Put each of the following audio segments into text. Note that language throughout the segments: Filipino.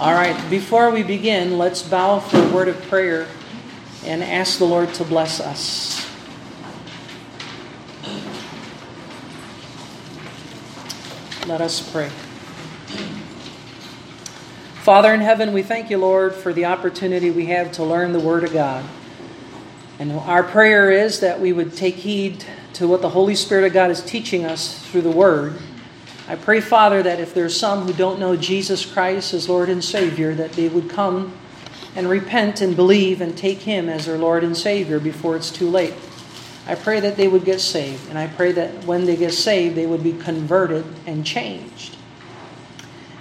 All right, before we begin, let's bow for a word of prayer and ask the Lord to bless us. Let us pray. Father in heaven, we thank you, Lord, for the opportunity we have to learn the Word of God. And our prayer is that we would take heed to what the Holy Spirit of God is teaching us through the Word. I pray, Father, that if there's some who don't know Jesus Christ as Lord and Savior, that they would come and repent and believe and take Him as their Lord and Savior before it's too late. I pray that they would get saved, and I pray that when they get saved, they would be converted and changed.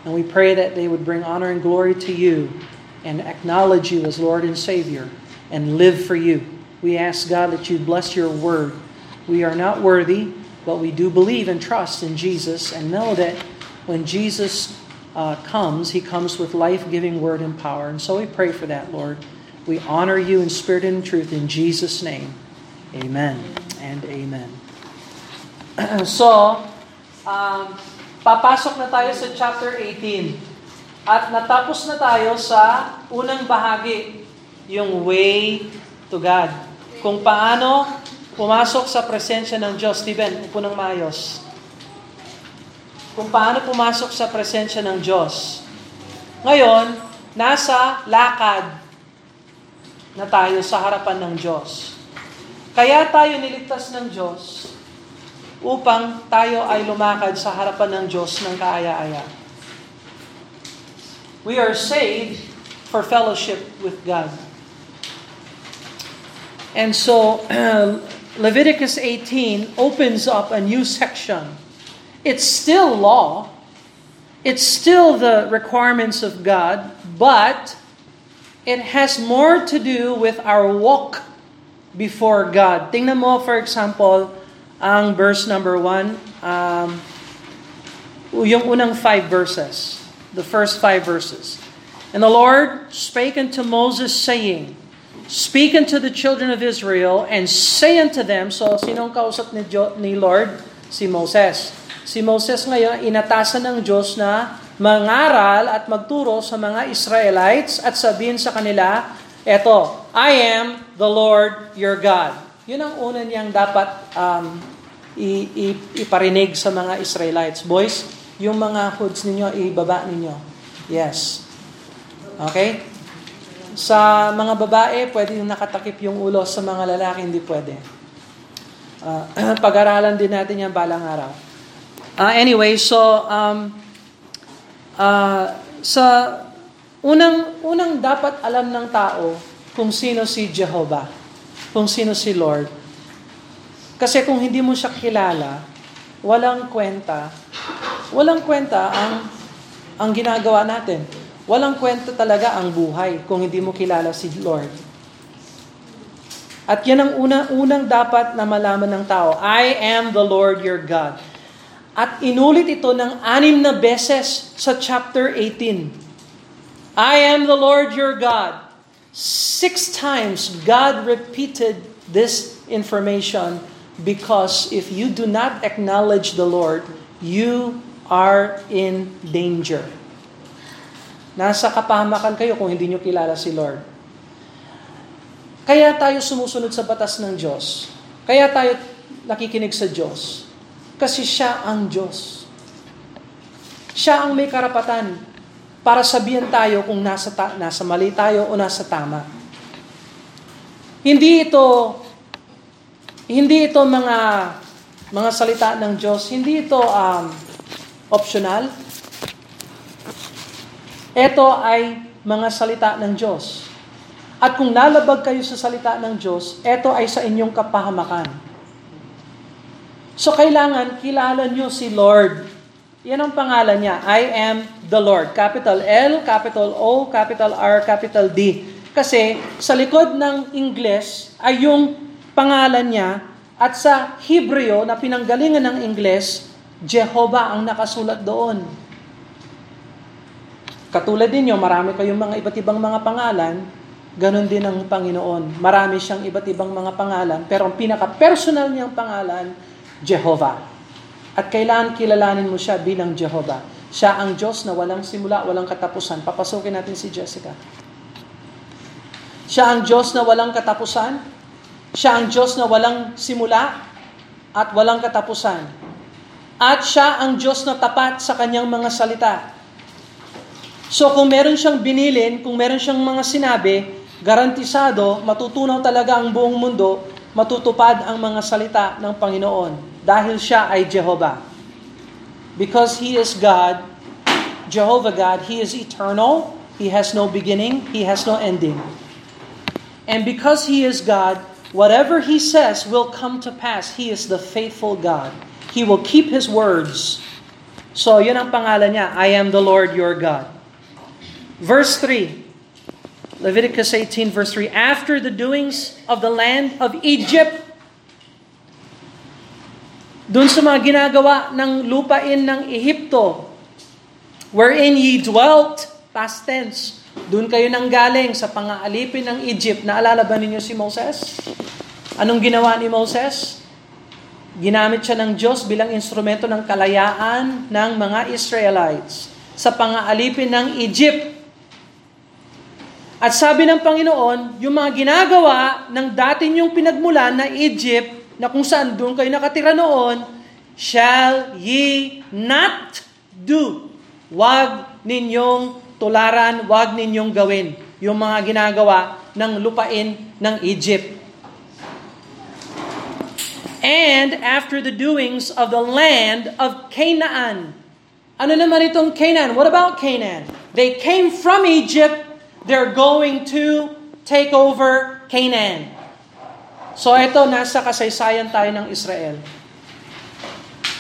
And we pray that they would bring honor and glory to you and acknowledge you as Lord and Savior and live for you. We ask God that you bless your word. We are not worthy, but we do believe and trust in Jesus and know that when Jesus uh, comes, he comes with life giving word and power. And so we pray for that, Lord. We honor you in spirit and in truth in Jesus' name. Amen and amen. so, um, papasok na tayo sa chapter 18. At natapos na tayo sa unang bahagi, yung way to God. Kung paano pumasok sa presensya ng Diyos. Steven, upo ng maayos. Kung paano pumasok sa presensya ng Diyos. Ngayon, nasa lakad na tayo sa harapan ng Diyos. Kaya tayo niligtas ng Diyos upang tayo ay lumakad sa harapan ng Diyos ng kaaya-aya. We are saved for fellowship with God. And so, Leviticus 18 opens up a new section. It's still law, it's still the requirements of God, but it has more to do with our walk before God. Tingnan mo, for example, ang verse number 1, um, yung unang five verses, the first five verses. And the Lord spake unto Moses, saying, Speak unto the children of Israel, and say unto them, so sinong kausap ni, jo, ni Lord? Si Moses. Si Moses ngayon, inatasan ng Diyos na mangaral at magturo sa mga Israelites at sabihin sa kanila, Eto, I am the Lord your God. Yun ang una niyang dapat um, iparinig sa mga Israelites. Boys, yung mga hoods ninyo, ibaba ninyo. Yes. Okay? Sa mga babae, pwede yung nakatakip yung ulo. Sa mga lalaki, hindi pwede. Uh, pag-aralan din natin yan balang araw. Uh, anyway, so, um, uh, sa unang, unang dapat alam ng tao kung sino si Jehovah, kung sino si Lord. Kasi kung hindi mo siya kilala, walang kwenta, walang kwenta ang, ang ginagawa natin. Walang kwenta talaga ang buhay kung hindi mo kilala si Lord. At yan ang una, unang dapat na malaman ng tao. I am the Lord your God. At inulit ito ng anim na beses sa chapter 18. I am the Lord your God. Six times God repeated this information because if you do not acknowledge the Lord, you are in danger. Nasa kapahamakan kayo kung hindi nyo kilala si Lord. Kaya tayo sumusunod sa batas ng Diyos. Kaya tayo nakikinig sa Diyos. Kasi siya ang Diyos. Siya ang may karapatan para sabihan tayo kung nasa, ta- nasa mali tayo o nasa tama. Hindi ito hindi ito mga mga salita ng Diyos, hindi ito um, optional. Ito ay mga salita ng Diyos. At kung nalabag kayo sa salita ng Diyos, ito ay sa inyong kapahamakan. So kailangan kilala nyo si Lord. Yan ang pangalan niya. I am the Lord. Capital L, capital O, capital R, capital D. Kasi sa likod ng English ay yung pangalan niya at sa Hebreo na pinanggalingan ng Ingles, Jehovah ang nakasulat doon. Katulad ninyo, marami kayong mga iba't ibang mga pangalan, ganon din ang Panginoon. Marami siyang iba't ibang mga pangalan, pero ang pinaka-personal niyang pangalan, Jehovah. At kailangan kilalanin mo siya bilang Jehovah. Siya ang Diyos na walang simula, walang katapusan. Papasukin natin si Jessica. Siya ang Diyos na walang katapusan. Siya ang Diyos na walang simula at walang katapusan. At siya ang Diyos na tapat sa kanyang mga salita. So kung meron siyang binilin, kung meron siyang mga sinabi, garantisado, matutunaw talaga ang buong mundo, matutupad ang mga salita ng Panginoon dahil siya ay Jehovah. Because He is God, Jehovah God, He is eternal, He has no beginning, He has no ending. And because He is God, whatever He says will come to pass. He is the faithful God. He will keep His words. So, yun ang pangalan niya, I am the Lord your God. Verse 3, Leviticus 18 verse 3, After the doings of the land of Egypt, dun sa mga ginagawa ng lupain ng Ehipto, wherein ye dwelt, past tense, dun kayo nang galing sa pangaalipin ng Egypt. Naalala ba ninyo si Moses? Anong ginawa ni Moses? Ginamit siya ng Diyos bilang instrumento ng kalayaan ng mga Israelites sa pangaalipin ng Egypt. At sabi ng Panginoon, yung mga ginagawa ng dati niyong pinagmulan na Egypt, na kung saan doon kayo nakatira noon, shall ye not do. Wag ninyong tularan, wag ninyong gawin yung mga ginagawa ng lupain ng Egypt. And after the doings of the land of Canaan. Ano naman itong Canaan? What about Canaan? They came from Egypt, they're going to take over Canaan. So ito, nasa kasaysayan tayo ng Israel.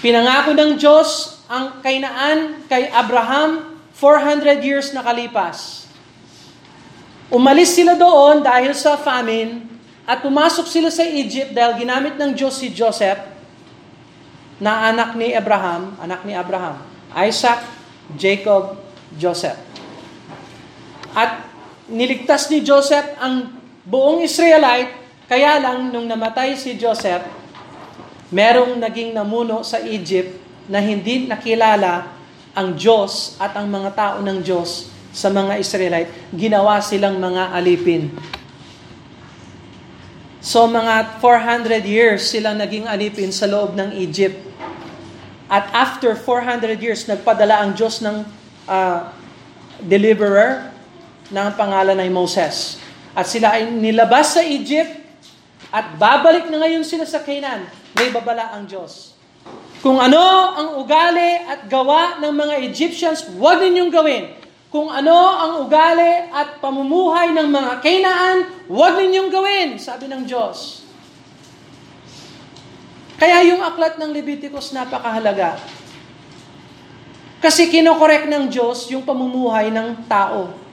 Pinangako ng Diyos ang kainaan kay Abraham 400 years nakalipas. Umalis sila doon dahil sa famine at pumasok sila sa Egypt dahil ginamit ng Diyos si Joseph na anak ni Abraham, anak ni Abraham, Isaac, Jacob, Joseph. At niligtas ni Joseph ang buong Israelite kaya lang, nung namatay si Joseph, merong naging namuno sa Egypt na hindi nakilala ang Diyos at ang mga tao ng Diyos sa mga Israelite. Ginawa silang mga alipin. So mga 400 years silang naging alipin sa loob ng Egypt. At after 400 years, nagpadala ang Diyos ng uh, deliverer ng pangalan ay Moses. At sila ay nilabas sa Egypt at babalik na ngayon sila sa Canaan, may babala ang Diyos. Kung ano ang ugali at gawa ng mga Egyptians, huwag ninyong gawin. Kung ano ang ugali at pamumuhay ng mga Canaan, huwag ninyong gawin, sabi ng Diyos. Kaya yung aklat ng Leviticus napakahalaga. Kasi kinokorek ng Diyos yung pamumuhay ng tao.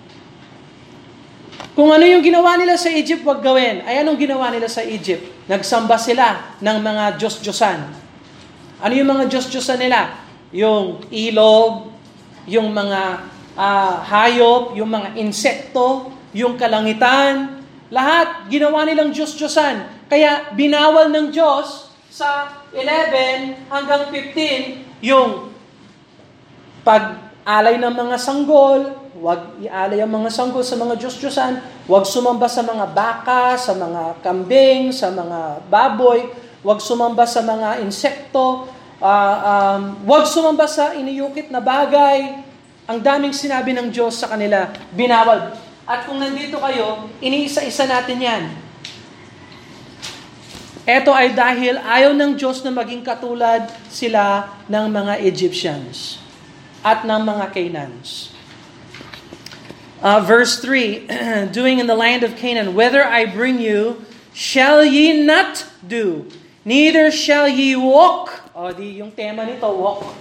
Kung ano yung ginawa nila sa Egypt, wag gawin. Ay anong ginawa nila sa Egypt? Nagsamba sila ng mga Diyos-Diyosan. Ano yung mga Diyos-Diyosan nila? Yung ilog, yung mga uh, hayop, yung mga insekto, yung kalangitan, lahat ginawa nilang Diyos-Diyosan. Kaya binawal ng Diyos sa 11 hanggang 15 yung pag-alay ng mga sanggol, Huwag ialay ang mga sanggol sa mga Diyos-Diyosan. Huwag sumamba sa mga baka, sa mga kambing, sa mga baboy. Huwag sumamba sa mga insekto. Uh, um, huwag sumamba sa iniyukit na bagay. Ang daming sinabi ng Diyos sa kanila, binawal. At kung nandito kayo, iniisa-isa natin yan. Ito ay dahil ayaw ng Diyos na maging katulad sila ng mga Egyptians at ng mga Canaans. Uh, verse 3 Doing in the land of Canaan, whither I bring you, shall ye not do, neither shall ye walk. O, di yung tema nito, walk.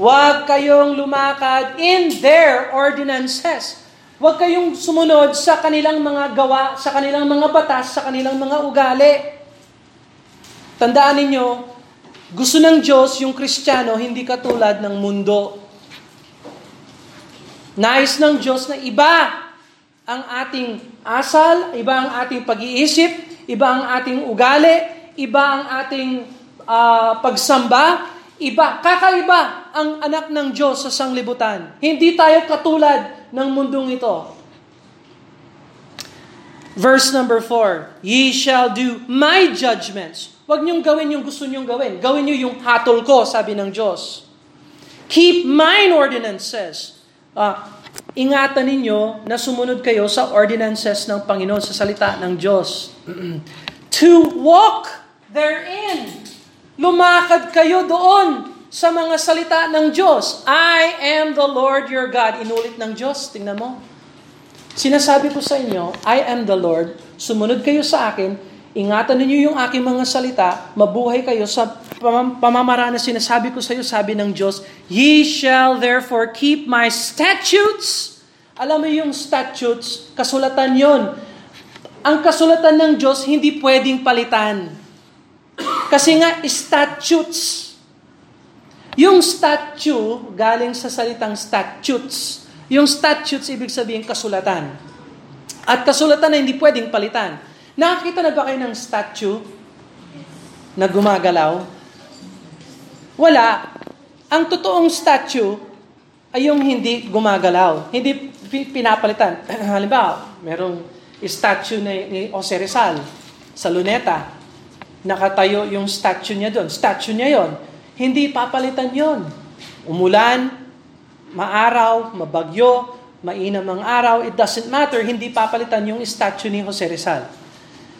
Huwag kayong lumakad in their ordinances. Huwag kayong sumunod sa kanilang mga gawa, sa kanilang mga batas, sa kanilang mga ugali. Tandaan ninyo, gusto ng Diyos yung Kristiyano hindi katulad ng mundo. Nais ng Diyos na iba ang ating asal, iba ang ating pag-iisip, iba ang ating ugali, iba ang ating uh, pagsamba, Iba, kakaiba ang anak ng Diyos sa sanglibutan. Hindi tayo katulad ng mundong ito. Verse number 4, Ye shall do my judgments. Huwag niyong gawin yung gusto niyong gawin. Gawin niyo yung hatol ko, sabi ng Diyos. Keep mine ordinances. Uh, ingatan ninyo na sumunod kayo sa ordinances ng Panginoon sa salita ng Diyos. to walk therein. Lumakad kayo doon sa mga salita ng Diyos. I am the Lord your God. Inulit ng Diyos. Tingnan mo. Sinasabi ko sa inyo, I am the Lord. Sumunod kayo sa akin. Ingatan ninyo yung aking mga salita. Mabuhay kayo sa pamamaraan na sinasabi ko sa iyo, sabi ng Diyos, Ye shall therefore keep my statutes. Alam mo yung statutes, kasulatan yon. Ang kasulatan ng Diyos hindi pwedeng palitan. Kasi nga, statutes. Yung statue, galing sa salitang statutes. Yung statutes, ibig sabihin kasulatan. At kasulatan na hindi pwedeng palitan. Nakakita na ba kayo ng statue na gumagalaw? Wala. Ang totoong statue ay yung hindi gumagalaw. Hindi pinapalitan. Halimbawa, merong statue ni, ni Jose Rizal sa Luneta nakatayo yung statue niya doon. Statue niya yon. Hindi papalitan yon. Umulan, maaraw, mabagyo, mainam ang araw, it doesn't matter, hindi papalitan yung statue ni Jose Rizal.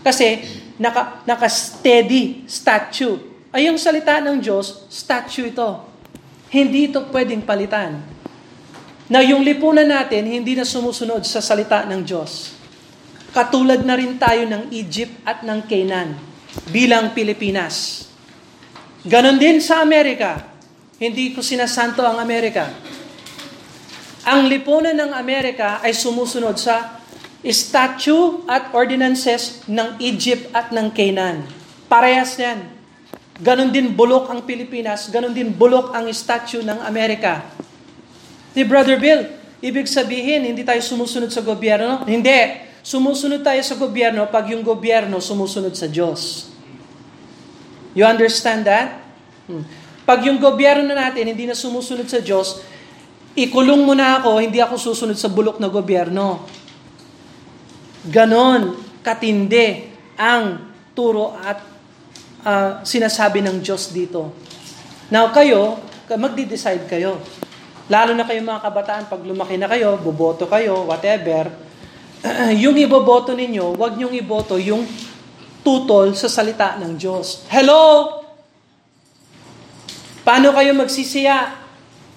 Kasi naka, naka-steady statue. Ay yung salita ng Diyos, statue ito. Hindi ito pwedeng palitan. Na yung lipunan natin, hindi na sumusunod sa salita ng Diyos. Katulad na rin tayo ng Egypt at ng Canaan bilang Pilipinas. Ganon din sa Amerika. Hindi ko sinasanto ang Amerika. Ang lipunan ng Amerika ay sumusunod sa statute at ordinances ng Egypt at ng Canaan. Parehas yan. Ganon din bulok ang Pilipinas, ganon din bulok ang statute ng Amerika. Ni Brother Bill, ibig sabihin, hindi tayo sumusunod sa gobyerno? Hindi. Sumusunod tayo sa gobyerno pag yung gobyerno sumusunod sa Diyos. You understand that? Hmm. Pag yung gobyerno natin hindi na sumusunod sa Diyos, ikulong mo na ako, hindi ako susunod sa bulok na gobyerno. Ganon katindi ang turo at uh, sinasabi ng Diyos dito. Now kayo, magdi-decide kayo. Lalo na kayo mga kabataan, pag lumaki na kayo, boboto kayo, whatever, yung iboboto ninyo, wag niyong iboto yung tutol sa salita ng Diyos. Hello? Paano kayo magsisiya?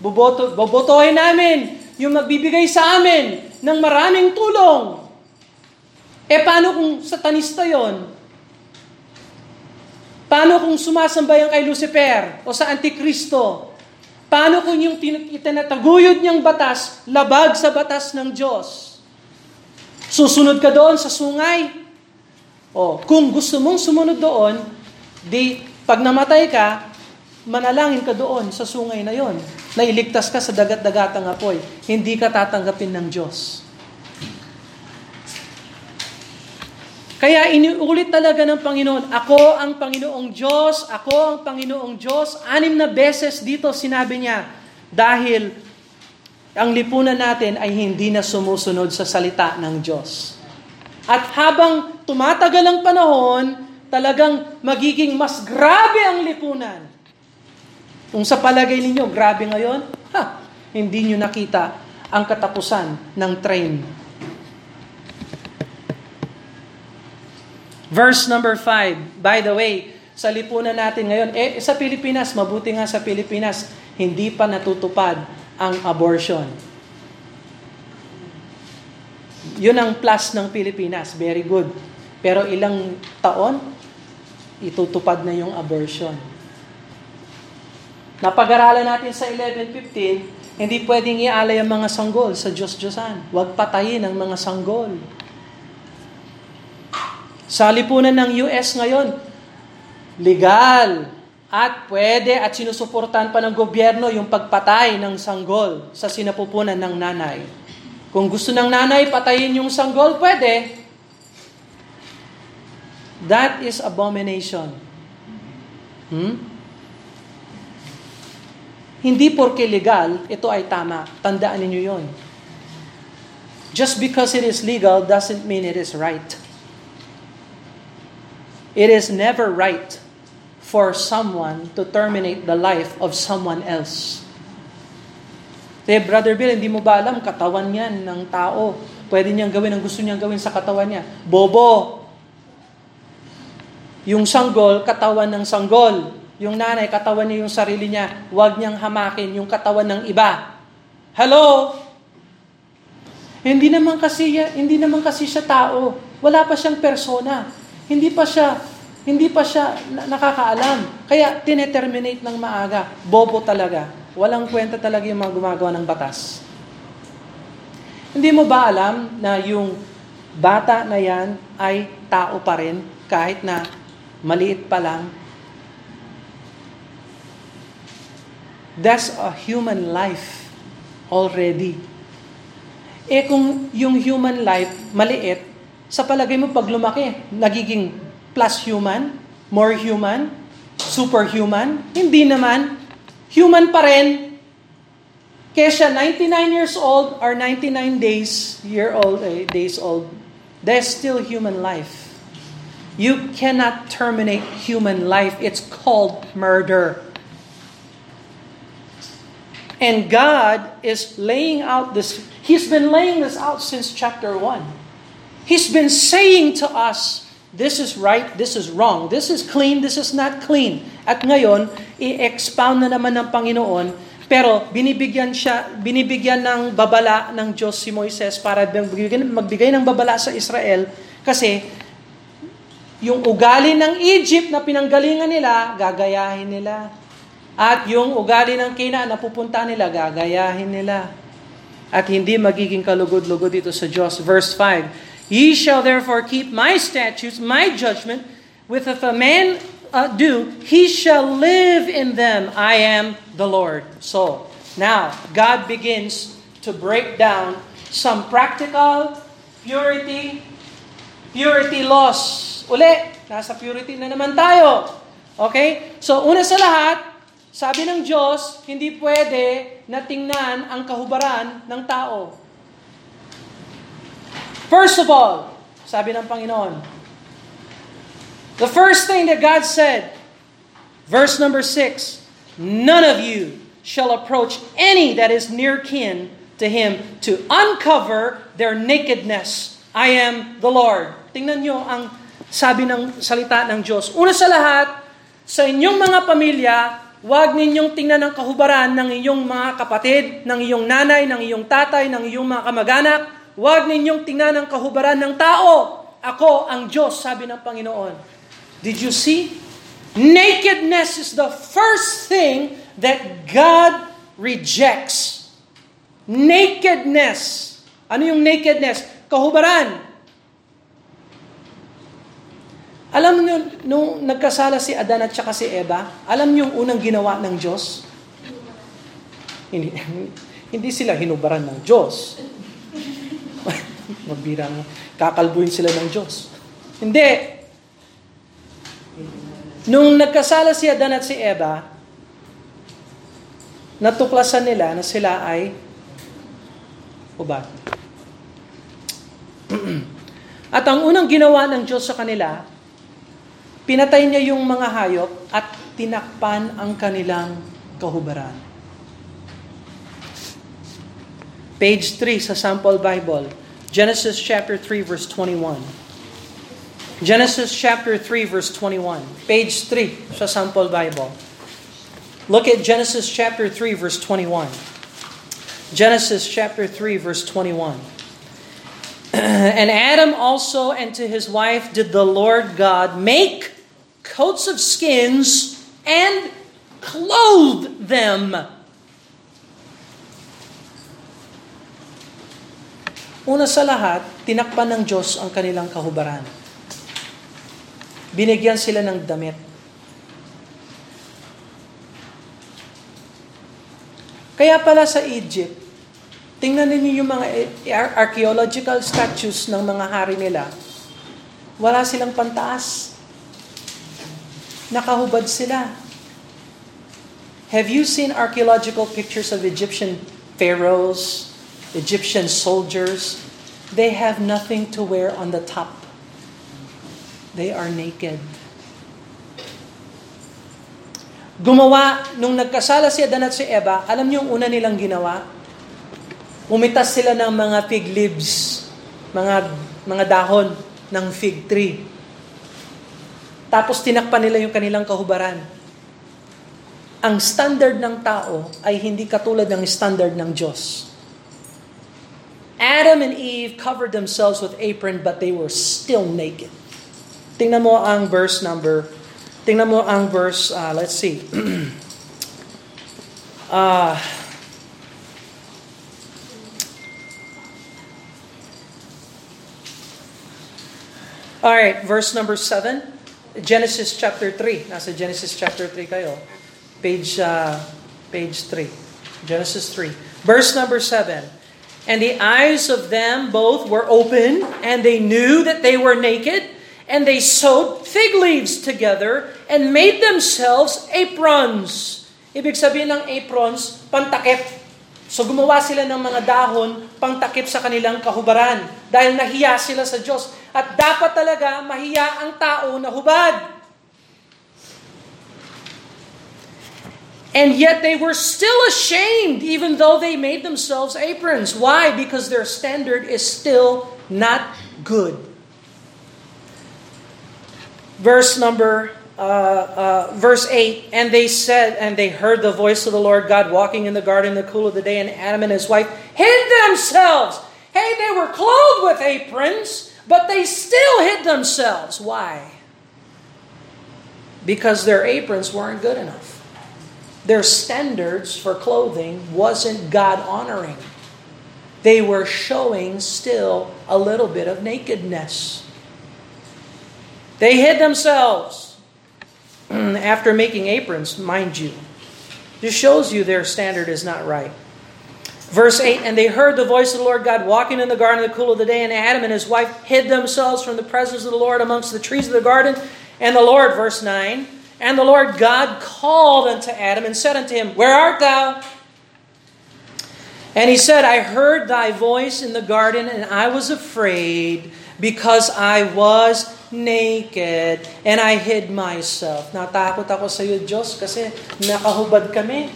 Boboto, bobotohin namin yung magbibigay sa amin ng maraming tulong. Eh paano kung satanista yon? Paano kung sumasambayan kay Lucifer o sa Antikristo? Paano kung yung itinataguyod niyang batas, labag sa batas ng Diyos? Susunod ka doon sa sungay. O, kung gusto mong sumunod doon, di pag namatay ka, manalangin ka doon sa sungay na yon. Nailigtas ka sa dagat-dagatang apoy. Hindi ka tatanggapin ng Diyos. Kaya iniulit talaga ng Panginoon, ako ang Panginoong Diyos, ako ang Panginoong Diyos. Anim na beses dito sinabi niya, dahil ang lipunan natin ay hindi na sumusunod sa salita ng Diyos. At habang tumatagal ang panahon, talagang magiging mas grabe ang lipunan. Kung sa palagay ninyo, grabe ngayon, ha, hindi nyo nakita ang katapusan ng train. Verse number 5. By the way, sa lipunan natin ngayon, eh, sa Pilipinas, mabuti nga sa Pilipinas, hindi pa natutupad ang abortion. Yun ang plus ng Pilipinas. Very good. Pero ilang taon, itutupad na yung abortion. Napag-aralan natin sa 11.15, hindi pwedeng ialay ang mga sanggol sa Diyos-Diyosan. Huwag patayin ang mga sanggol. Sa lipunan ng US ngayon, legal at pwede at sinusuportahan pa ng gobyerno yung pagpatay ng sanggol sa sinapupunan ng nanay. Kung gusto ng nanay patayin yung sanggol, pwede. That is abomination. Hmm? Hindi porke legal, ito ay tama. Tandaan ninyo yon. Just because it is legal doesn't mean it is right. It is never right for someone to terminate the life of someone else. Kaya Brother Bill, hindi mo ba alam, katawan yan ng tao. Pwede niyang gawin ang gusto niyang gawin sa katawan niya. Bobo! Yung sanggol, katawan ng sanggol. Yung nanay, katawan niya yung sarili niya. Huwag niyang hamakin yung katawan ng iba. Hello? Hindi naman kasi hindi naman kasi siya tao. Wala pa siyang persona. Hindi pa siya hindi pa siya nakakaalam. Kaya tineterminate ng maaga. Bobo talaga. Walang kwenta talaga yung mga gumagawa ng batas. Hindi mo ba alam na yung bata na yan ay tao pa rin kahit na maliit pa lang That's a human life already. Eh kung yung human life maliit, sa palagay mo pag lumaki, nagiging plus human, more human, superhuman? Hindi naman. Human pa rin. Kaya 99 years old or 99 days, year old, eh, days old, there's still human life. You cannot terminate human life. It's called murder. And God is laying out this, He's been laying this out since chapter 1. He's been saying to us, this is right, this is wrong, this is clean, this is not clean. At ngayon, i-expound na naman ng Panginoon, pero binibigyan siya, binibigyan ng babala ng Diyos si Moises para magbigay, ng babala sa Israel kasi yung ugali ng Egypt na pinanggalingan nila, gagayahin nila. At yung ugali ng kina na pupunta nila, gagayahin nila. At hindi magiging kalugod-lugod dito sa Diyos. Verse 5, Ye shall therefore keep my statutes, my judgment, with if a man uh, do, he shall live in them. I am the Lord. So, now, God begins to break down some practical purity, purity laws. Uli, nasa purity na naman tayo. Okay? So, una sa lahat, sabi ng Diyos, hindi pwede na tingnan ang kahubaran ng tao. First of all, sabi ng Panginoon, the first thing that God said, verse number 6, None of you shall approach any that is near kin to him to uncover their nakedness. I am the Lord. Tingnan nyo ang sabi ng salita ng Diyos. Una sa lahat, sa inyong mga pamilya, Huwag ninyong tingnan ang kahubaran ng iyong mga kapatid, ng iyong nanay, ng iyong tatay, ng iyong mga kamag-anak. Huwag ninyong tingnan ang kahubaran ng tao. Ako ang Diyos, sabi ng Panginoon. Did you see? Nakedness is the first thing that God rejects. Nakedness. Ano yung nakedness? Kahubaran. Alam niyo, nung nagkasala si Adan at saka si Eva, alam niyo yung unang ginawa ng Diyos? Hindi, hindi sila hinubaran ng Diyos. Magbira mo. Kakalbuin sila ng Diyos. Hindi. Nung nagkasala si Adan at si Eva, natuklasan nila na sila ay ubat. At ang unang ginawa ng Diyos sa kanila, Pinatay niya yung mga hayop at tinakpan ang kanilang kahubaran. Page 3 sa Sample Bible. Genesis chapter 3 verse 21. Genesis chapter 3 verse 21. Page 3 sa Sample Bible. Look at Genesis chapter 3 verse 21. Genesis chapter 3 verse 21. and Adam also and to his wife did the Lord God make coats of skins and clothe them. Una sa lahat, tinakpan ng Diyos ang kanilang kahubaran. Binigyan sila ng damit. Kaya pala sa Egypt, Tingnan ninyo yung mga archaeological statues ng mga hari nila. Wala silang pantaas. Nakahubad sila. Have you seen archaeological pictures of Egyptian pharaohs, Egyptian soldiers? They have nothing to wear on the top. They are naked. Gumawa, nung nagkasala si Adan at si Eva, alam niyo yung una nilang ginawa? Umitas sila ng mga fig leaves, mga, mga dahon ng fig tree. Tapos tinakpan nila yung kanilang kahubaran. Ang standard ng tao ay hindi katulad ng standard ng Diyos. Adam and Eve covered themselves with apron but they were still naked. Tingnan mo ang verse number Tingnan mo ang verse, uh, let's see. uh, all right, verse number 7. Genesis chapter 3. Nasa Genesis chapter 3 kayo. Page, uh, page 3. Genesis 3. Verse number 7. And the eyes of them both were open, and they knew that they were naked. And they sewed fig leaves together and made themselves aprons. Ibig sabihin ng aprons, pantakip. So gumawa sila ng mga dahon pangtakip sa kanilang kahubaran dahil nahiya sila sa Diyos. At dapat talaga mahiya ang tao na hubad. And yet they were still ashamed even though they made themselves aprons. Why? Because their standard is still not good. Verse number uh, uh, verse 8 and they said and they heard the voice of the lord god walking in the garden in the cool of the day and adam and his wife hid themselves. Hey they were clothed with aprons but they still hid themselves. Why? Because their aprons weren't good enough their standards for clothing wasn't god honoring they were showing still a little bit of nakedness they hid themselves after making aprons, mind you. This shows you their standard is not right. Verse 8 And they heard the voice of the Lord God walking in the garden in the cool of the day, and Adam and his wife hid themselves from the presence of the Lord amongst the trees of the garden. And the Lord, verse 9, and the Lord God called unto Adam and said unto him, Where art thou? And he said, I heard thy voice in the garden, and I was afraid because I was naked and I hid myself. Natakot ako sa iyo, Diyos, kasi nakahubad kami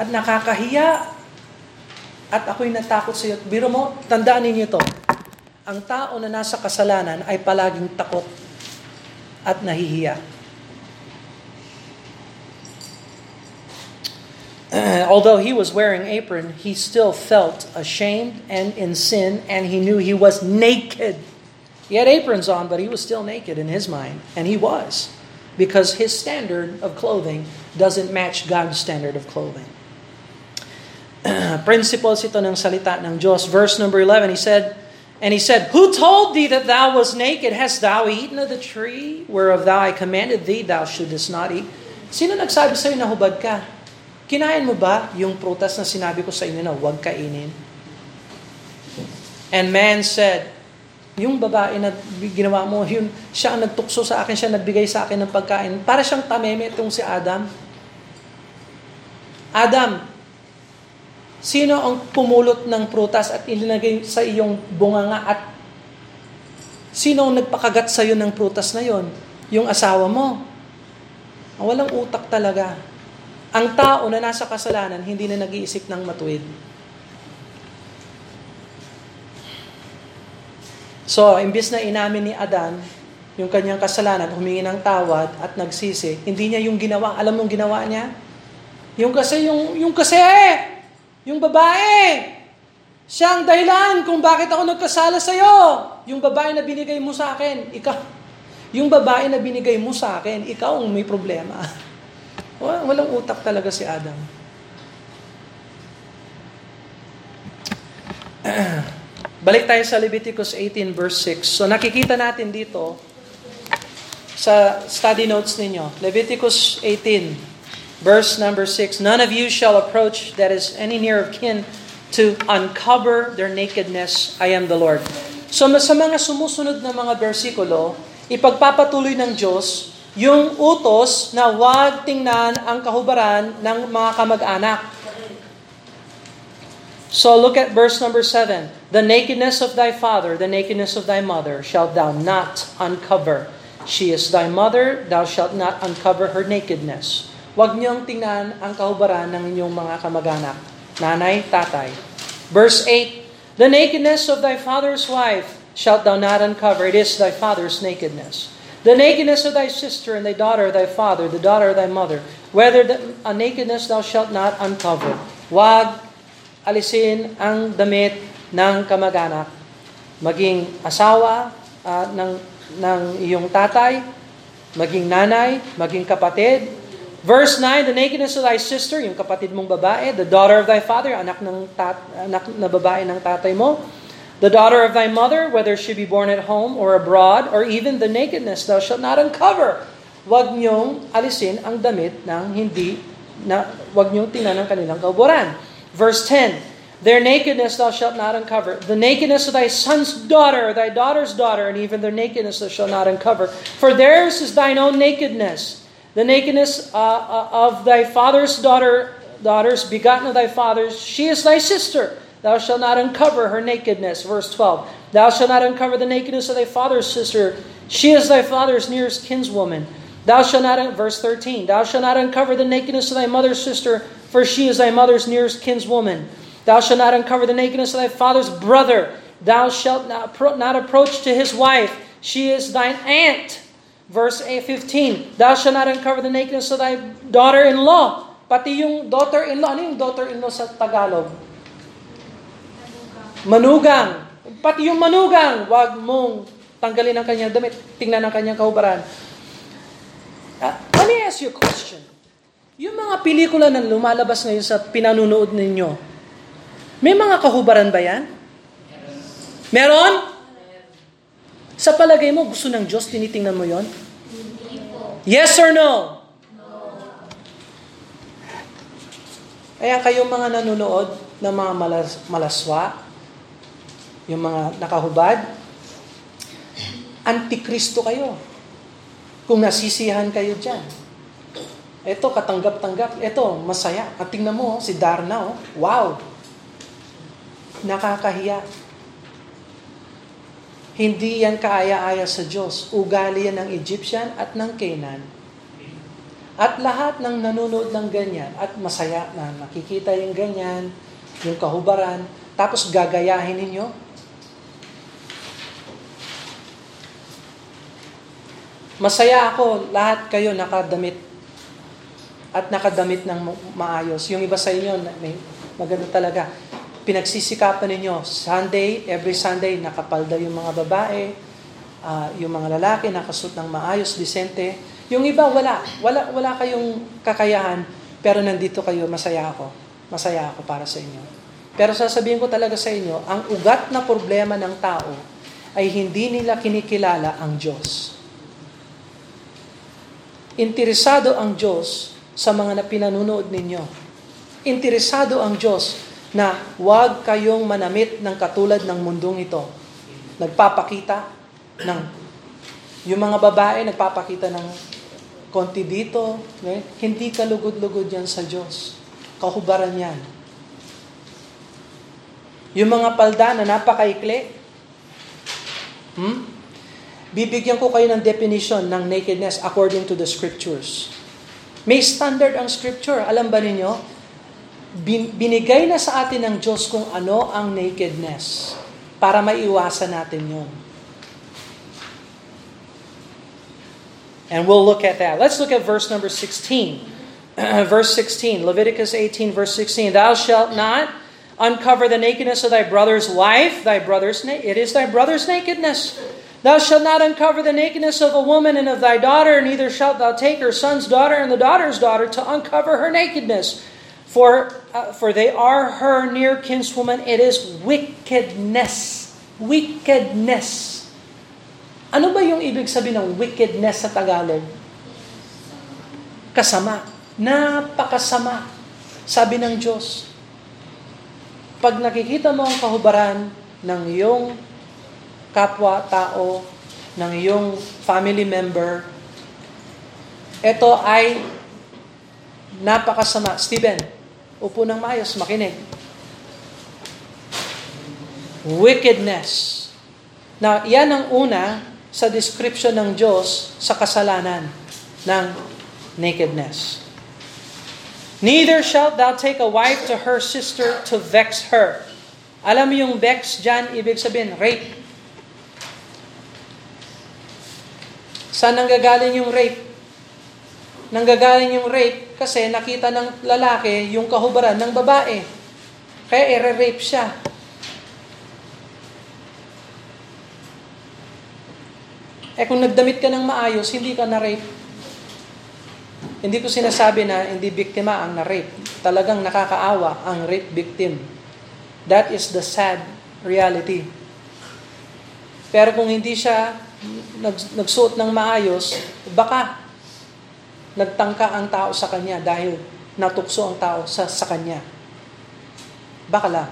at nakakahiya. At ako'y natakot sa iyo. Biro mo, tandaan ninyo ito. Ang tao na nasa kasalanan ay palaging takot at nahihiya. Although he was wearing apron, he still felt ashamed and in sin, and he knew he was naked. He had aprons on, but he was still naked in his mind, and he was, because his standard of clothing doesn't match God's standard of clothing. Principles ito ng salita ng Diyos. Verse number 11, he said, And he said, Who told thee that thou was naked? Hast thou eaten of the tree whereof thou I commanded thee thou shouldest not eat? Sino nagsabi sa'yo na hubad ka? Kinain mo ba yung prutas na sinabi ko sa inyo na huwag kainin? And man said, yung babae na ginawa mo, yun, siya ang nagtukso sa akin, siya nagbigay sa akin ng pagkain. Para siyang tameme itong si Adam. Adam, sino ang pumulot ng prutas at ilinagay sa iyong bunganga at sino ang nagpakagat sa iyo ng prutas na yon? Yung asawa mo. Ang walang utak talaga. Ang tao na nasa kasalanan, hindi na nag-iisip ng matuwid. So, imbis na inamin ni Adan yung kanyang kasalanan, humingi ng tawad at nagsisi, hindi niya yung ginawa. Alam mong ginawa niya? Yung kasi, yung, yung kasi, yung babae, siya ang dahilan kung bakit ako nagkasala sa iyo. Yung babae na binigay mo sa akin, ikaw. Yung babae na binigay mo sa akin, ikaw ang may problema. Walang utak talaga si Adam. Balik tayo sa Leviticus 18 verse 6. So nakikita natin dito sa study notes ninyo. Leviticus 18 verse number 6. None of you shall approach that is any near of kin to uncover their nakedness. I am the Lord. So sa mga sumusunod na mga bersikulo, ipagpapatuloy ng Diyos yung utos na huwag tingnan ang kahubaran ng mga kamag-anak. So look at verse number 7. The nakedness of thy father, the nakedness of thy mother, shalt thou not uncover. She is thy mother, thou shalt not uncover her nakedness. Huwag niyong tingnan ang kahubaran ng inyong mga kamag-anak. Nanay, tatay. Verse 8. The nakedness of thy father's wife shalt thou not uncover. It is thy father's nakedness. The nakedness of thy sister and thy daughter, thy father, the daughter of thy mother, whether the, a nakedness thou shalt not uncover. Wag alisin ang damit ng kamag-anak, maging asawa uh, ng, ng iyong tatay, maging nanay, maging kapatid. Verse 9, the nakedness of thy sister, yung kapatid mong babae, the daughter of thy father, anak ng tat, anak na babae ng tatay mo, the daughter of thy mother, whether she be born at home or abroad, or even the nakedness thou shalt not uncover. Huwag niyong alisin ang damit ng hindi, na, huwag niyong tingnan ang kanilang kauburan. Verse 10, Their nakedness thou shalt not uncover. The nakedness of thy son's daughter, thy daughter's daughter, and even their nakedness thou shalt not uncover. For theirs is thine own nakedness. The nakedness uh, uh, of thy father's daughter, daughters, begotten of thy fathers, she is thy sister. Thou shalt not uncover her nakedness. Verse 12. Thou shalt not uncover the nakedness of thy father's sister. She is thy father's nearest kinswoman. Thou shalt not, verse 13. Thou shalt not uncover the nakedness of thy mother's sister for she is thy mother's nearest kinswoman. Thou shalt not uncover the nakedness of thy father's brother. Thou shalt not, not approach to his wife. She is thine aunt. Verse 15, Thou shalt not uncover the nakedness of thy daughter-in-law. Pati yung daughter-in-law. Ano yung daughter-in-law sa Tagalog? Manugang. Pati yung manugang, wag mong tanggalin ang kanyang damit. Tingnan ang kanyang kahubaran. Uh, let me ask you a question. Yung mga pelikula na lumalabas ngayon sa pinanunood ninyo, may mga kahubaran ba yan? Meron? Sa palagay mo, gusto ng Diyos, tinitingnan mo yon? Yes or no? Kaya kayong mga nanonood ng mga malas, malaswa, yung mga nakahubad, antikristo kayo. Kung nasisihan kayo dyan. Ito, katanggap-tanggap. Ito, masaya. At tingnan mo, si Darna, oh. wow. Nakakahiya. Hindi yan kaaya-aya sa Diyos. Ugali yan ng Egyptian at ng Canaan. At lahat ng nanonood ng ganyan at masaya na nakikita yung ganyan, yung kahubaran, tapos gagayahin ninyo, Masaya ako, lahat kayo nakadamit at nakadamit ng maayos. Yung iba sa inyo, may, maganda talaga. Pinagsisikapan ninyo, Sunday, every Sunday, nakapalda yung mga babae, uh, yung mga lalaki, nakasut ng maayos, disente. Yung iba, wala. Wala, wala kayong kakayahan, pero nandito kayo, masaya ako. Masaya ako para sa inyo. Pero sasabihin ko talaga sa inyo, ang ugat na problema ng tao ay hindi nila kinikilala ang Diyos. Interesado ang Diyos sa mga na pinanunood ninyo. Interesado ang Diyos na huwag kayong manamit ng katulad ng mundong ito. Nagpapakita ng, yung mga babae nagpapakita ng konti dito, eh, hindi kalugod-lugod yan sa Diyos. Kahubaran yan. Yung mga palda na napakaikli, hmm? Bibigyan ko kayo ng definition ng nakedness according to the scriptures. May standard ang scripture. Alam ba ninyo? Binigay na sa atin ng Diyos kung ano ang nakedness para maiwasan natin yon. And we'll look at that. Let's look at verse number 16. verse 16, Leviticus 18, verse 16. Thou shalt not uncover the nakedness of thy brother's wife, thy brother's na- it is thy brother's nakedness. Thou shalt not uncover the nakedness of a woman and of thy daughter, neither shalt thou take her son's daughter and the daughter's daughter to uncover her nakedness. For, uh, for they are her near kinswoman. It is wickedness. Wickedness. Ano ba yung ibig sabihin ng wickedness sa Tagalog? Kasama. Napakasama. Sabi ng Diyos. Pag nakikita mo ang kahubaran ng iyong kapwa-tao, ng iyong family member, Ito ay napakasama. Stephen, upo ng maayos, makinig. Wickedness. Na yan ang una sa description ng Diyos sa kasalanan ng nakedness. Neither shalt thou take a wife to her sister to vex her. Alam mo yung vex dyan, ibig sabihin, rape. Saan nanggagaling yung rape? Nanggagaling yung rape kasi nakita ng lalaki yung kahubaran ng babae. Kaya ire-rape siya. Eh kung nagdamit ka ng maayos, hindi ka na-rape. Hindi ko sinasabi na hindi biktima ang na-rape. Talagang nakakaawa ang rape victim. That is the sad reality. Pero kung hindi siya nagsuot ng maayos, baka nagtangka ang tao sa kanya dahil natukso ang tao sa, sa kanya. Baka lang.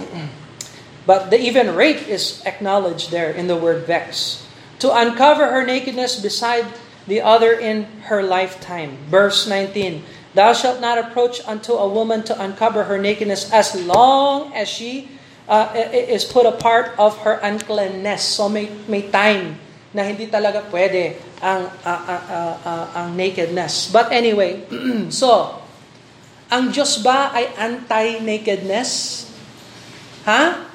But the even rape is acknowledged there in the word vex. To uncover her nakedness beside the other in her lifetime. Verse 19. Thou shalt not approach unto a woman to uncover her nakedness as long as she uh, is put apart of her uncleanness. So may, may time na hindi talaga pwede ang, uh, uh, uh, uh, ang nakedness. But anyway, so, ang Diyos ba ay anti-nakedness? Ha?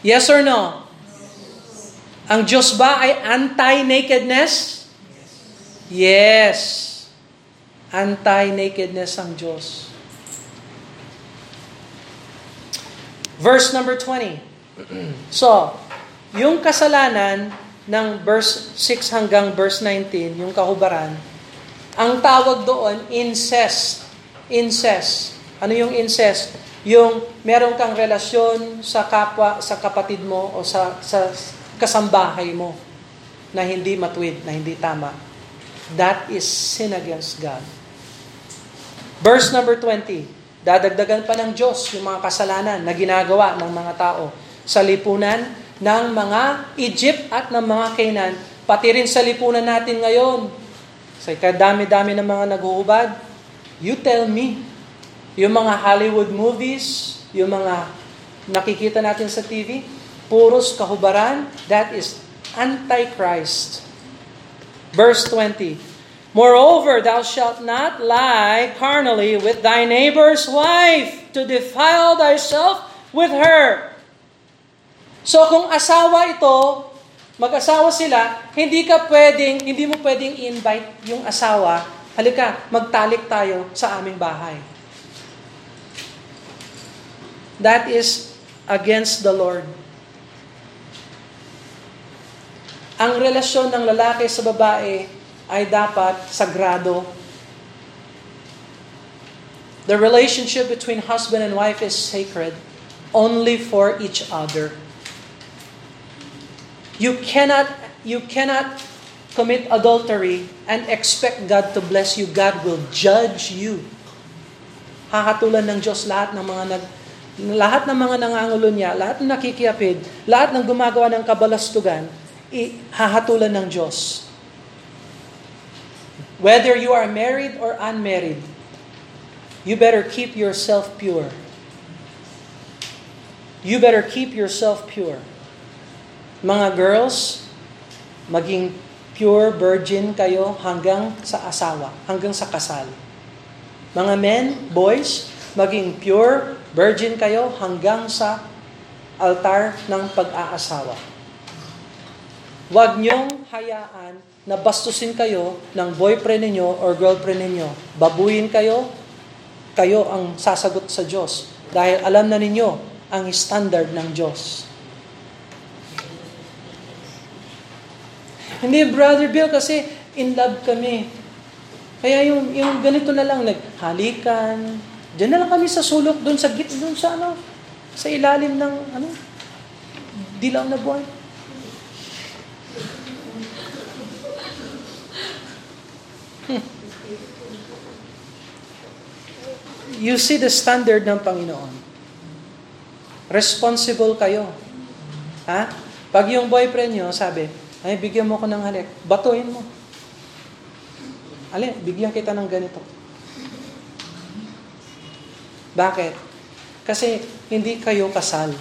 Yes or no? Ang Diyos ba ay anti-nakedness? Yes. Anti-nakedness ang Diyos. Verse number 20. so, yung kasalanan ng verse 6 hanggang verse 19, yung kahubaran, ang tawag doon, incest. Incest. Ano yung incest? Yung meron kang relasyon sa kapwa, sa kapatid mo o sa, sa kasambahay mo na hindi matuwid, na hindi tama. That is sin against God. Verse number 20. Dadagdagan pa ng Diyos yung mga kasalanan na ginagawa ng mga tao sa lipunan ng mga Egypt at ng mga Canaan, pati rin sa lipunan natin ngayon. Sa kadami-dami ng mga naguhubad, you tell me, yung mga Hollywood movies, yung mga nakikita natin sa TV, puros kahubaran, that is Antichrist. Verse 20, Moreover, thou shalt not lie carnally with thy neighbor's wife to defile thyself with her. So kung asawa ito, mag-asawa sila, hindi ka pwedeng, hindi mo pwedeng i-invite yung asawa, halika, magtalik tayo sa aming bahay. That is against the Lord. Ang relasyon ng lalaki sa babae ay dapat sagrado. The relationship between husband and wife is sacred only for each other. You cannot you cannot commit adultery and expect God to bless you. God will judge you. Hahatulan ng Diyos lahat ng mga nag lahat ng mga nangangulo niya, lahat ng nakikiapid, lahat ng gumagawa ng kabalastugan, hahatulan ng Diyos. Whether you are married or unmarried, you better keep yourself pure. You better keep yourself pure. Mga girls, maging pure virgin kayo hanggang sa asawa, hanggang sa kasal. Mga men, boys, maging pure virgin kayo hanggang sa altar ng pag-aasawa. Huwag niyong hayaan na bastusin kayo ng boyfriend ninyo or girlfriend ninyo. Babuyin kayo, kayo ang sasagot sa Diyos. Dahil alam na ninyo ang standard ng Diyos. Hindi, Brother Bill, kasi in love kami. Kaya yung, yung ganito na lang, naghalikan, Diyan na lang kami sa sulok, doon sa git, doon sa ano, sa ilalim ng ano, dilaw na buwan. You see the standard ng Panginoon. Responsible kayo. Ha? Pag yung boyfriend nyo, sabi, ay, bigyan mo ko ng halik, batuin mo. alin, bigyan kita ng ganito. Bakit? Kasi hindi kayo kasal.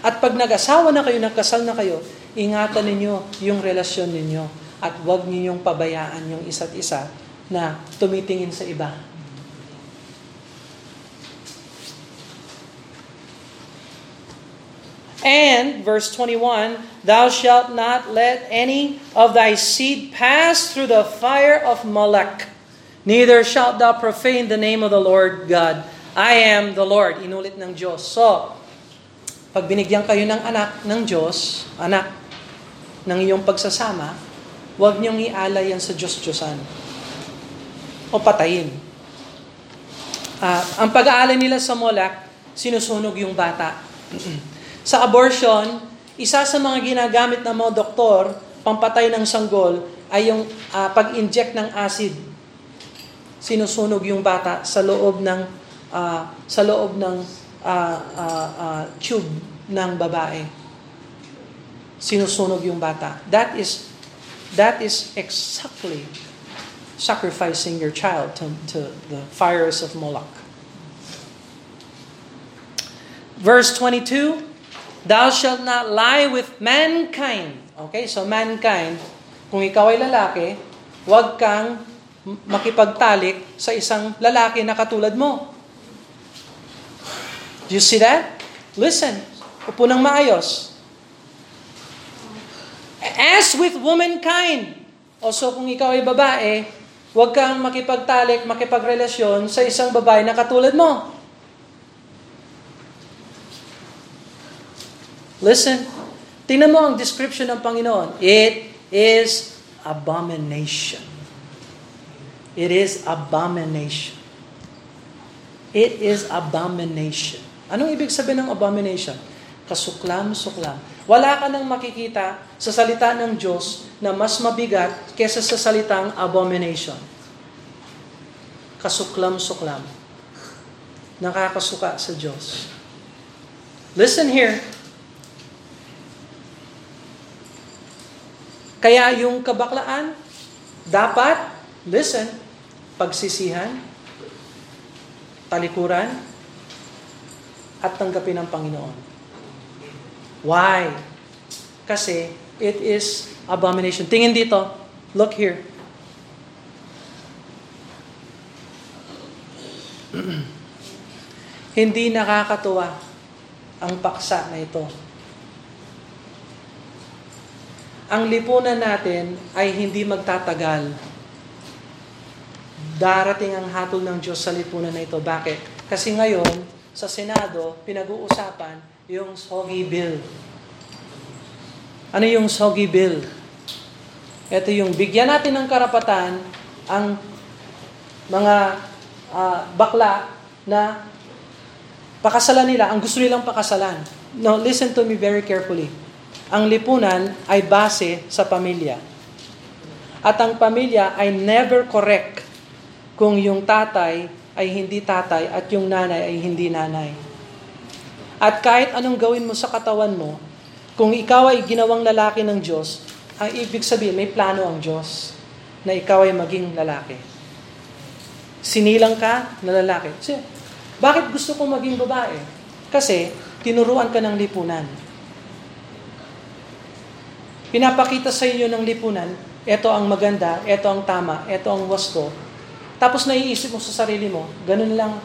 At pag nag-asawa na kayo, nagkasal na kayo, ingatan ninyo yung relasyon ninyo at huwag ninyong pabayaan yung isa't isa na tumitingin sa iba. And, verse 21, Thou shalt not let any of thy seed pass through the fire of Molech, neither shalt thou profane the name of the Lord God. I am the Lord. Inulit ng Diyos. So, pag binigyan kayo ng anak ng Diyos, anak ng iyong pagsasama, huwag niyong ialay yan sa Diyos-Diyosan. O patayin. Uh, ang pag-aalay nila sa Molech, sinusunog yung bata. Sa abortion, isa sa mga ginagamit ng mga doktor, pampatay ng sanggol, ay yung uh, pag-inject ng acid. Sinusunog yung bata sa loob ng uh, sa loob ng uh, uh, uh, tube ng babae. Sinusunog yung bata. That is that is exactly sacrificing your child to, to the fires of Moloch. Verse 22 Thou shalt not lie with mankind. Okay, so mankind, kung ikaw ay lalaki, huwag kang makipagtalik sa isang lalaki na katulad mo. Do you see that? Listen, upo ng maayos. With womankind, o so kung ikaw ay babae, huwag kang makipagtalik, makipagrelasyon sa isang babae na katulad mo. Listen, tingnan mo ang description ng Panginoon. It is abomination. It is abomination. It is abomination. Anong ibig sabihin ng abomination? Kasuklam-suklam. Wala ka nang makikita sa salita ng Diyos na mas mabigat kesa sa salitang abomination. Kasuklam-suklam. Nakakasuka sa Diyos. Listen here. Kaya yung kabaklaan, dapat, listen, pagsisihan, talikuran, at tanggapin ng Panginoon. Why? Kasi it is abomination. Tingin dito. Look here. Hindi nakakatuwa ang paksa na ito ang lipunan natin ay hindi magtatagal. Darating ang hatol ng Diyos sa lipunan na ito. Bakit? Kasi ngayon, sa Senado, pinag-uusapan yung Soggy Bill. Ano yung Soggy Bill? Ito yung bigyan natin ng karapatan ang mga uh, bakla na pakasalan nila, ang gusto nilang pakasalan. Now, listen to me very carefully ang lipunan ay base sa pamilya. At ang pamilya ay never correct kung yung tatay ay hindi tatay at yung nanay ay hindi nanay. At kahit anong gawin mo sa katawan mo, kung ikaw ay ginawang lalaki ng Diyos, ang ibig sabihin, may plano ang Diyos na ikaw ay maging lalaki. Sinilang ka na lalaki. Kasi, bakit gusto kong maging babae? Kasi, tinuruan ka ng lipunan Pinapakita sa inyo ng lipunan, ito ang maganda, ito ang tama, ito ang wasto. Tapos naiisip mo sa sarili mo, ganun lang.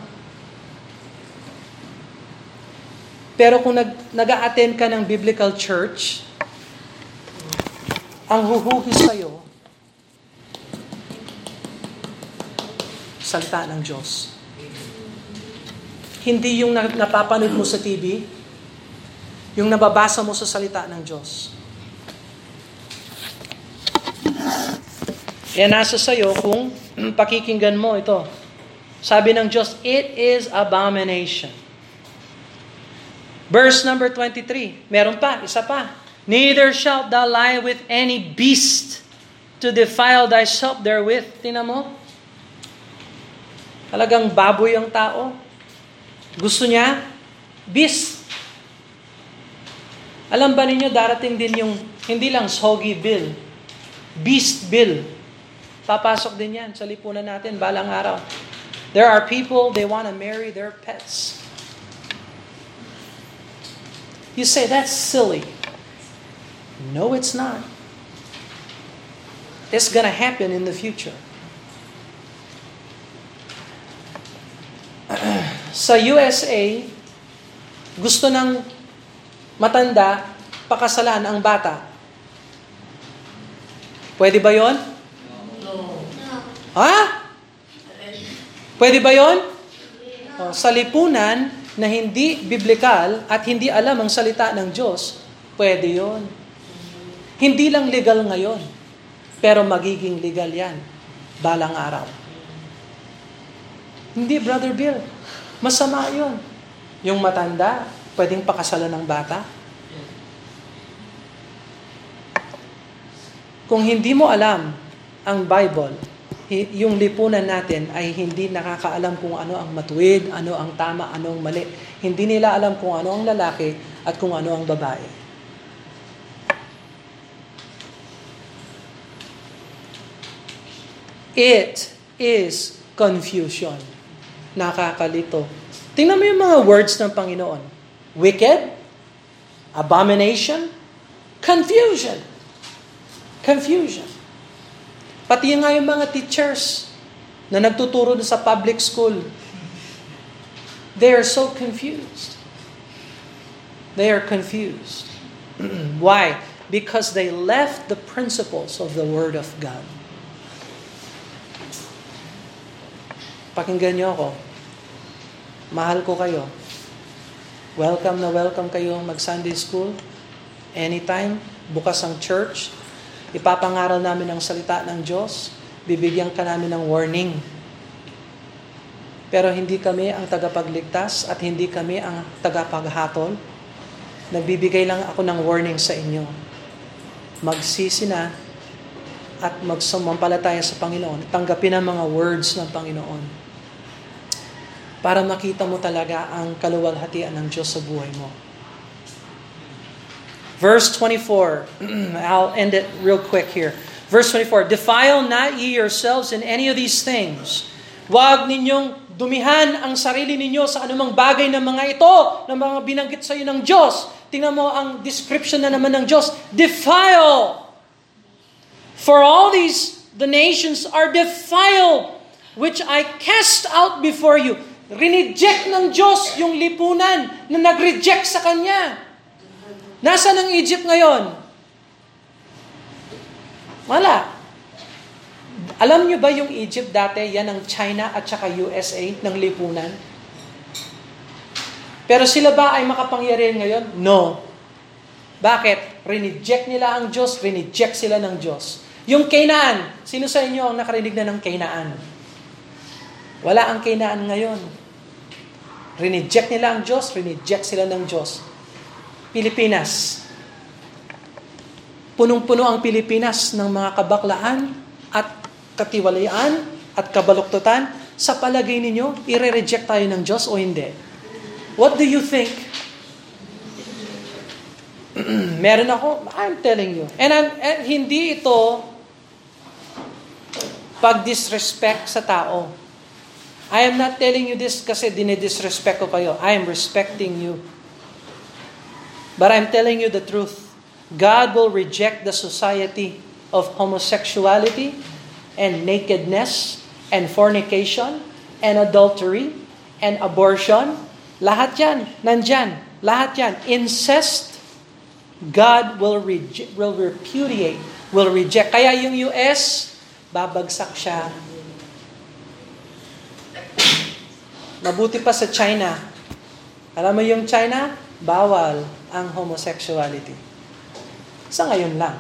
Pero kung nag, nag-a-attend ka ng biblical church, ang huhuhis sa'yo, salita ng Diyos. Hindi yung napapanood mo sa TV, yung nababasa mo sa salita ng Diyos. Yan nasa sayo kung pakikinggan mo ito. Sabi ng Diyos, it is abomination. Verse number 23. Meron pa, isa pa. Neither shalt thou lie with any beast to defile thyself therewith. Tingnan mo. Talagang baboy ang tao. Gusto niya, beast. Alam ba ninyo, darating din yung, hindi lang soggy bill, beast bill Papasok din yan sa lipunan natin balang araw. There are people, they want to marry their pets. You say, that's silly. No, it's not. It's going to happen in the future. sa USA, gusto ng matanda pakasalan ang bata. Pwede ba yon? No. Ha? Pwede ba yon? Oh, sa lipunan na hindi biblikal at hindi alam ang salita ng Diyos, pwede yon. Hindi lang legal ngayon, pero magiging legal yan balang araw. Hindi, Brother Bill. Masama yon. Yung matanda, pwedeng pakasalan ng bata. Kung hindi mo alam ang Bible, yung lipunan natin ay hindi nakakaalam kung ano ang matuwid, ano ang tama, ano ang mali. Hindi nila alam kung ano ang lalaki at kung ano ang babae. It is confusion. Nakakalito. Tingnan mo yung mga words ng Panginoon. Wicked, abomination, confusion. Confusion. Pati nga yung mga teachers na nagtuturo sa public school, they are so confused. They are confused. Why? Because they left the principles of the Word of God. Pakinggan niyo ako. Mahal ko kayo. Welcome na welcome kayo mag-Sunday school. Anytime, bukas ang church. Ipapangaral namin ang salita ng Diyos. Bibigyan ka namin ng warning. Pero hindi kami ang tagapagligtas at hindi kami ang tagapaghatol. Nagbibigay lang ako ng warning sa inyo. Magsisi na at magsumampalataya sa Panginoon. Tanggapin ang mga words ng Panginoon. Para makita mo talaga ang kaluwalhatian ng Diyos sa buhay mo. Verse 24, I'll end it real quick here. Verse 24, Defile not ye yourselves in any of these things. Huwag ninyong dumihan ang sarili ninyo sa anumang bagay ng mga ito, ng mga binanggit sa iyo ng Diyos. Tingnan mo ang description na naman ng Diyos. Defile! For all these, the nations are defiled, which I cast out before you. Rineject ng Diyos yung lipunan na nag-reject sa Kanya. Nasaan ang Egypt ngayon? Wala. Alam nyo ba yung Egypt dati, yan ang China at saka USA ng lipunan? Pero sila ba ay makapangyarihan ngayon? No. Bakit? Rineject nila ang Diyos, rineject sila ng Diyos. Yung Canaan, sino sa inyo ang nakarinig na ng Canaan? Wala ang Canaan ngayon. Rineject nila ang Diyos, rineject sila ng Diyos. Pilipinas. Punong-puno ang Pilipinas ng mga kabaklaan at katiwalayaan at kabaluktutan. Sa palagay ninyo, ire-reject tayo ng Diyos o hindi? What do you think? Meron ako, I'm telling you. And, I'm, and hindi ito pag-disrespect sa tao. I am not telling you this kasi dinidisrespect ko kayo. I am respecting you. But I'm telling you the truth. God will reject the society of homosexuality and nakedness and fornication and adultery and abortion. Lahat yan, nandyan. Lahat yan. Incest, God will, reje- will repudiate, will reject. Kaya yung US, babagsak siya. Mabuti pa sa China. Alam mo yung China? Bawal ang homosexuality. Sa ngayon lang.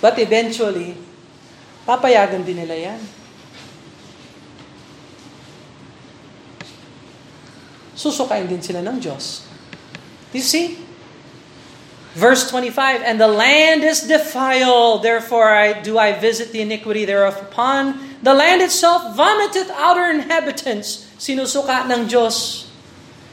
But eventually, papayagan din nila yan. Susukain din sila ng Diyos. You see? Verse 25, And the land is defiled, therefore I, do I visit the iniquity thereof upon the land itself vomiteth outer inhabitants. Sinusuka ng Diyos.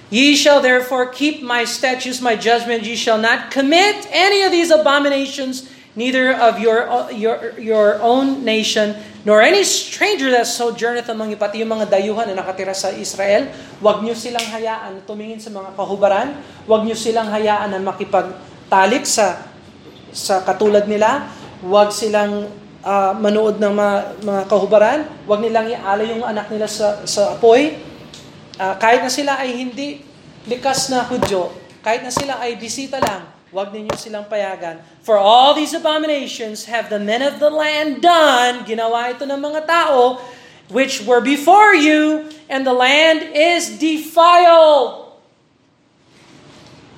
Ye shall therefore keep my statutes, my judgment. Ye shall not commit any of these abominations, neither of your, your, your own nation, nor any stranger that sojourneth among you, pati yung mga dayuhan na nakatira sa Israel, huwag niyo silang hayaan na tumingin sa mga kahubaran, huwag niyo silang hayaan na makipagtalik sa, sa katulad nila, huwag silang uh, manood ng mga, mga kahubaran, huwag nilang ialay yung anak nila sa, sa apoy, uh, kahit na sila ay hindi likas na Hudyo, kahit na sila ay bisita lang, Huwag ninyo silang payagan. For all these abominations have the men of the land done, ginawa ito ng mga tao, which were before you, and the land is defiled.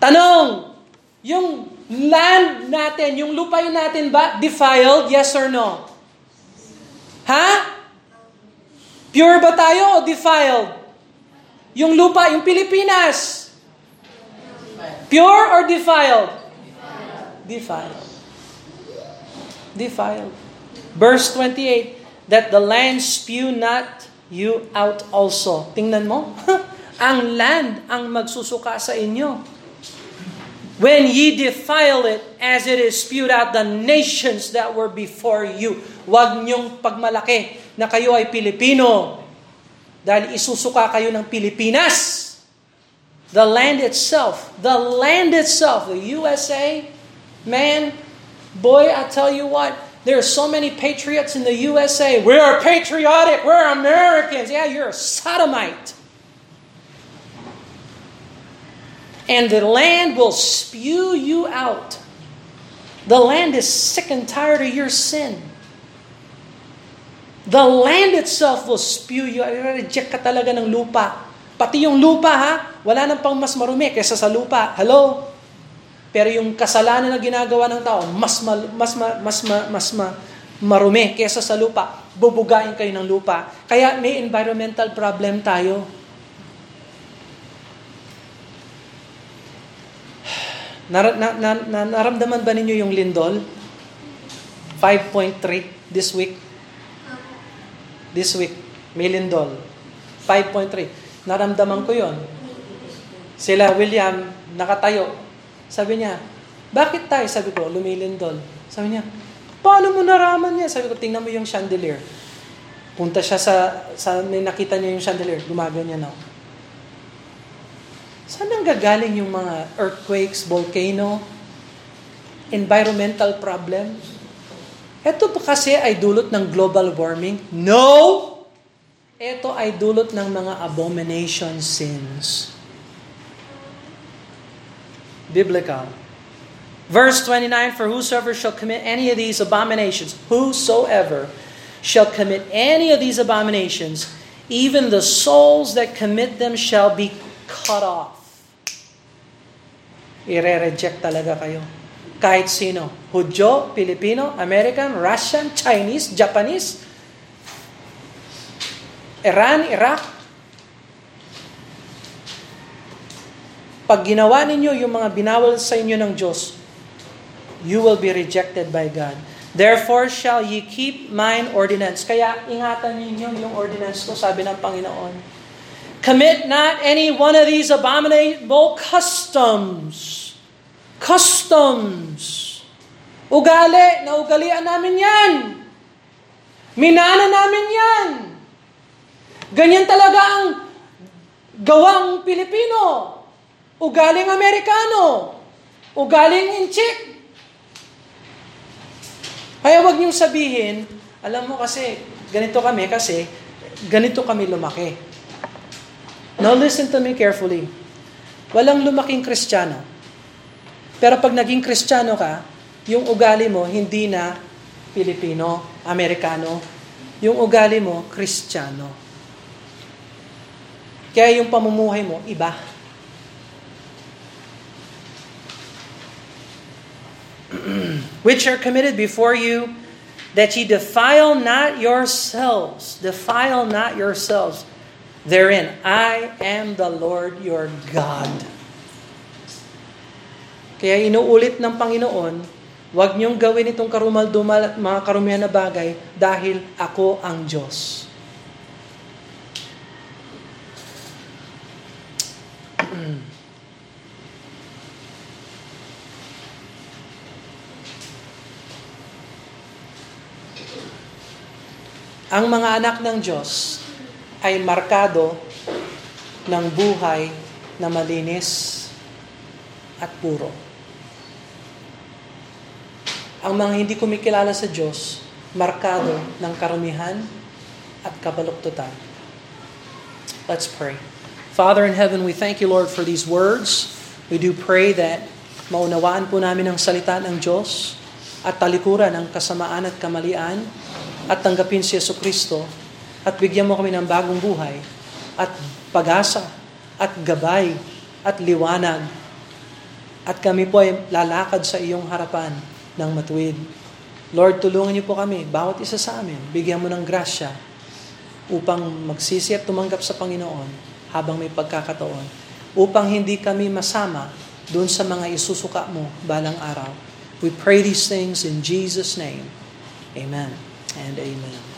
Tanong, yung land natin, yung lupain natin ba defiled? Yes or no? Ha? Pure ba tayo o defiled? Yung lupa, yung Pilipinas. Pure or defiled? defiled. Defiled. Verse 28, that the land spew not you out also. Tingnan mo, ang land ang magsusuka sa inyo. When ye defile it, as it is spewed out the nations that were before you. Huwag niyong pagmalaki na kayo ay Pilipino. Dahil isusuka kayo ng Pilipinas. The land itself, the land itself, the USA, Man, boy, I tell you what, there are so many patriots in the USA. We are patriotic. We're Americans. Yeah, you're a sodomite. And the land will spew you out. The land is sick and tired of your sin. The land itself will spew you. Reject ka talaga ng lupa. Pati yung lupa ha, wala nang pang mas marumi kaysa sa lupa. Hello? Pero yung kasalanan na ginagawa ng tao, mas ma, mas ma, mas ma, mas ma, marumi kaysa sa lupa. Bubugain kayo ng lupa. Kaya may environmental problem tayo. Nar- na, na, na, naramdaman ba ninyo yung lindol? 5.3 this week. This week, may lindol. 5.3. Naramdaman ko yon. Sila William, nakatayo, sabi niya, bakit tayo? Sabi ko, lumilindol. Sabi niya, paano mo naraman niya? Sabi ko, tingnan mo yung chandelier. Punta siya sa, sa may nakita niya yung chandelier, gumaganyan na. Saan ang gagaling yung mga earthquakes, volcano, environmental problem? Ito pa kasi ay dulot ng global warming? No! Ito ay dulot ng mga abomination sins biblical. Verse 29 For whosoever shall commit any of these abominations, whosoever shall commit any of these abominations, even the souls that commit them shall be cut off. Ire-reject talaga kayo. Kahit sino. Hudyo, Filipino, American, Russian, Chinese, Japanese, Iran, Iraq, Pag ginawa ninyo yung mga binawal sa inyo ng Diyos, you will be rejected by God. Therefore shall ye keep mine ordinance. Kaya ingatan ninyo yung ordinance ko, sabi ng Panginoon. Commit not any one of these abominable customs. Customs. Ugali, na ugalian namin yan. Minana namin yan. Ganyan talaga ang gawang Pilipino. Ugaling Amerikano. Ugaling Inchik. Kaya wag niyong sabihin, alam mo kasi, ganito kami kasi, ganito kami lumaki. Now listen to me carefully. Walang lumaking kristyano. Pero pag naging kristyano ka, yung ugali mo hindi na Pilipino, Amerikano. Yung ugali mo, kristyano. Kaya yung pamumuhay mo, iba. which are committed before you, that ye defile not yourselves, defile not yourselves therein. I am the Lord your God. Kaya inuulit ng Panginoon, huwag niyong gawin itong karumaldumal at mga karumihan na bagay dahil ako ang Diyos. Ang mga anak ng Diyos ay markado ng buhay na malinis at puro. Ang mga hindi kumikilala sa Diyos, markado ng karumihan at kabaluktutan. Let's pray. Father in heaven, we thank you, Lord, for these words. We do pray that maunawaan po namin ang salita ng Diyos at talikuran ang kasamaan at kamalian at tanggapin si Yeso Kristo at bigyan mo kami ng bagong buhay at pag-asa at gabay at liwanag at kami po ay lalakad sa iyong harapan ng matuwid. Lord, tulungan niyo po kami, bawat isa sa amin, bigyan mo ng grasya upang magsisi at tumanggap sa Panginoon habang may pagkakataon. Upang hindi kami masama doon sa mga isusuka mo balang araw. We pray these things in Jesus' name. Amen and amen.